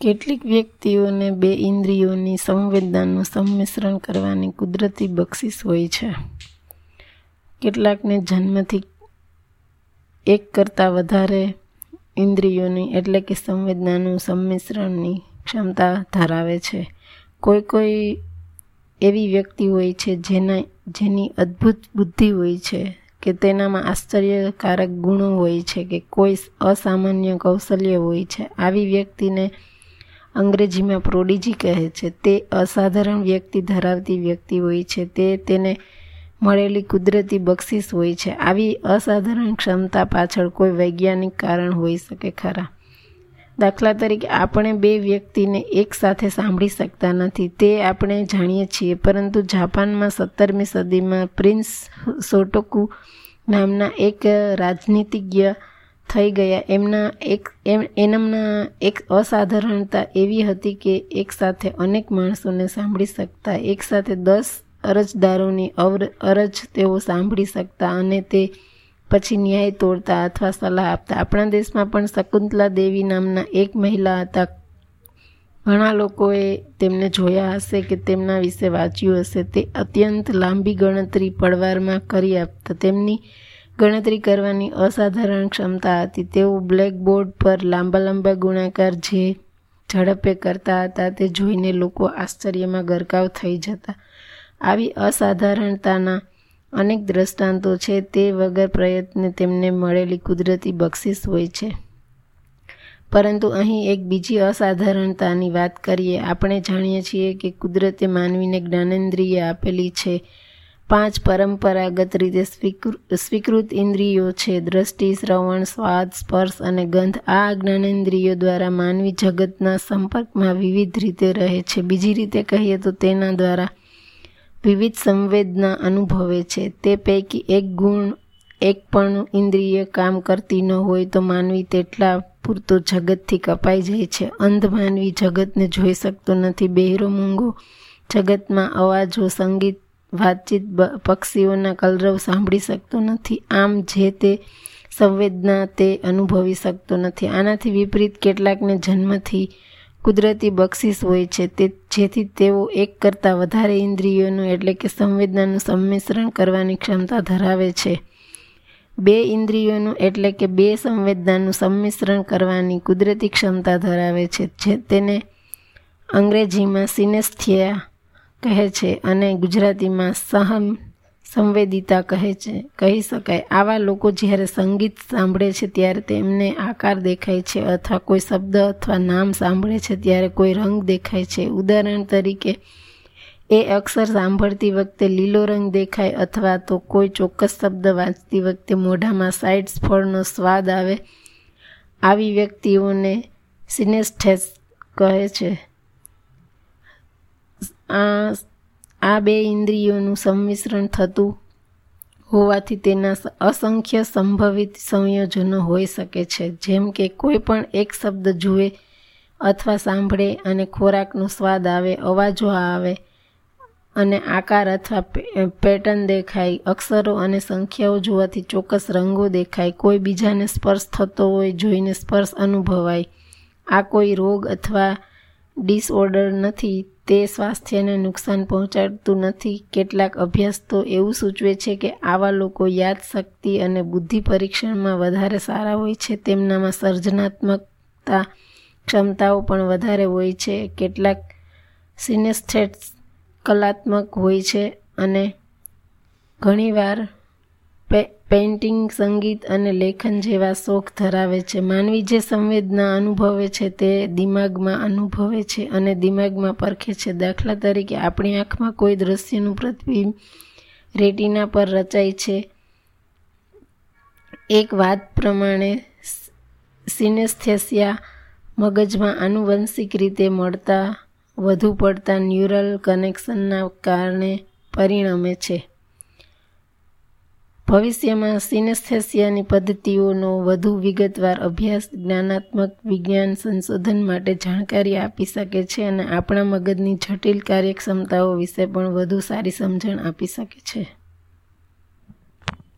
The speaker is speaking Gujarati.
કેટલીક વ્યક્તિઓને બે ઇન્દ્રિયોની સંવેદનાનું સંમિશ્રણ કરવાની કુદરતી બક્ષિસ હોય છે. કેટલાકને જન્મથી એક કરતાં વધારે ઇન્દ્રિયોની એટલે કે સંવેદનાનું સંમિશ્રણની ક્ષમતા ધરાવે છે. કોઈ કોઈ એવી વ્યક્તિ હોય છે જેના, જેની અદ્ભુત બુદ્ધિ હોય છે કે તેનામાં આશ્ચર્યકારક ગુણો હોય છે કે કોઈ અસામાન્ય કૌશલ્ય હોય છે. આવી વ્યક્તિને અંગ્રેજીમાં પ્રોડિજી કહે છે, તે અસાધારણ વ્યક્તિ ધરાવતી વ્યક્તિ હોય છે, તે તેને મળેલી કુદરતી બક્ષિસ હોય છે. આવી અસાધારણ ક્ષમતા પાછળ કોઈ વૈજ્ઞાનિક કારણ હોઈ શકે ખરા? દાખલા તરીકે, આપણે બે વ્યક્તિને એકસાથે સાંભળી શકતા નથી. તે આપણે જાણીએ છીએ, પરંતુ જાપાનમાં સત્તરમી સદીમાં પ્રિન્સ સોટોકુ નામના એક રાજનીતિજ્ઞ થઈ ગયા. એમના એક, એમ, એનમના એક અસાધારણતા એવી હતી કે એકસાથે અનેક માણસોને સાંભળી શકતા એકસાથે દસ અરજદારોની અવર, અરજ તેઓ સાંભળી શકતા અને તે પછી ન્યાય તોડતા અથવા સલાહ આપતા. આપણા દેશમાં પણ શકુંતલા દેવી નામના એક મહિલા હતા. ઘણા લોકોએ તેમને જોયા હશે કે તેમના વિશે વાંચ્યું હશે. તે અત્યંત લાંબી ગણતરી પડવારમાં કરી આપતા. તેમની ગણતરી કરવાની અસાધારણ ક્ષમતા હતી. તેઓ બ્લેકબોર્ડ પર લાંબા લાંબા ગુણાકાર જે ઝડપે કરતા હતા તે જોઈને લોકો આશ્ચર્યમાં ગરકાવ થઈ જતા. આવી અસાધારણતાના અનેક દ્રષ્ટાંતો છે તે વગર પ્રયત્ને તેમને મળેલી કુદરતી બક્ષિસ હોય છે. પરંતુ અહીં એક બીજી અસાધારણતાની વાત કરીએ. આપણે જાણીએ છીએ કે કુદરતે માનવીને જ્ઞાનેન્દ્રિય આપેલી છે. પાંચ પરંપરાગત રીતે સ્વીકૃત ઇન્દ્રિયો છે. દ્રષ્ટિ, શ્રવણ, સ્વાદ, સ્પર્શ અને ગંધ આ જ્ઞાનેન્દ્રિયો દ્વારા માનવી જગતના સંપર્કમાં વિવિધ રીતે રહે છે. બીજી રીતે કહીએ તો તેના દ્વારા વિવિધ સંવેદના અનુભવે છે. તે પૈકી એક ગુણ, એક પણ ઇન્દ્રિય કામ કરતી ન હોય તો માનવી તેટલા પૂરતો જગતથી કપાઈ જાય છે. અંધ માનવી જગતને જોઈ શકતો નથી. બહેરો મૂંગો જગતમાં અવાજો, સંગીત વાતચીત પક્ષીઓના કલરવ સાંભળી શકતો નથી. આમ જે તે સંવેદના તે અનુભવી શકતો નથી. આનાથી વિપરીત કેટલાકને જન્મથી કુદરતી બક્ષિસ હોય છે. તે, જેથી તેઓ એક કરતાં વધારે ઇન્દ્રિયોનું એટલે કે સંવેદનાનું સંમિશ્રણ કરવાની ક્ષમતા ધરાવે છે. બે ઇન્દ્રિયોનું એટલે કે બે સંવેદનાનું સંમિશ્રણ કરવાની કુદરતી ક્ષમતા ધરાવે છે. જે તેને અંગ્રેજીમાં સિનેસ્થિયા કહે છે અને ગુજરાતીમાં સહમ સંવેદિતા કહે છે. કહી શકાય. આવા લોકો જ્યારે સંગીત સાંભળે છે ત્યારે તેમને આકાર દેખાય છે અથવા કોઈ શબ્દ અથવા નામ સાંભળે છે ત્યારે કોઈ રંગ દેખાય છે. ઉદાહરણ તરીકે, એ અક્ષર સાંભળતી વખતે લીલો રંગ દેખાય અથવા તો કોઈ ચોક્કસ શબ્દ વાંચતી વખતે મોઢામાં સાઇડ્સ ફળનો સ્વાદ આવે. આવી વ્યક્તિઓને સિનેસ્થેસ કહે છે. આ આ બે ઇન્દ્રિયોનું સંમિશ્રણ થતું હોવાથી તેના અસંખ્ય સંભવિત સંયોજનો હોઈ શકે છે. જેમ કે કોઈ પણ એક શબ્દ જુએ અથવા સાંભળે અને ખોરાકનો સ્વાદ આવે, અવાજો આવે અને આકાર અથવા પેટર્ન દેખાય, અક્ષરો અને સંખ્યાઓ જોવાથી ચોક્કસ રંગો દેખાય, કોઈ બીજાને સ્પર્શ થતો હોય, જોઈને સ્પર્શ અનુભવાય. આ કોઈ રોગ અથવા ડિસઓર્ડર નથી, તે સ્વાસ્થ્યને નુકસાન પહોંચાડતું નથી. કેટલાક અભ્યાસ તો એવું સૂચવે છે કે આવા લોકો યાદશક્તિ અને બુદ્ધિ પરીક્ષણમાં વધારે સારા હોય છે. તેમનામાં સર્જનાત્મકતા ક્ષમતાઓ પણ વધારે હોય છે. કેટલાક સિનેસ્થેટ્સ કલાત્મક હોય છે અને ઘણીવાર પેઇન્ટિંગ, સંગીત અને લેખન જેવા શોખ ધરાવે છે. માનવી જે સંવેદના અનુભવે છે તે દિમાગમાં અનુભવે છે અને દિમાગમાં પરખે છે. દાખલા તરીકે આપણી આંખમાં કોઈ દ્રશ્યનું પ્રતિબિંબ રેટિના પર રચાય છે. એક વાત પ્રમાણે સિનેસ્થેસિયા મગજમાં આનુવંશિક રીતે મળતા, વધુ પડતા ન્યુરલ કનેક્શનના કારણે પરિણમે છે. ભવિષ્યમાં સિનેસ્થેસિયાની પદ્ધતિઓનો વધુ વિગતવાર અભ્યાસ જ્ઞાનાત્મક વિજ્ઞાન સંશોધન માટે જાણકારી આપી શકે છે અને આપણા મગજની જટિલ કાર્યક્ષમતાઓ વિશે પણ વધુ સારી સમજણ આપી શકે છે.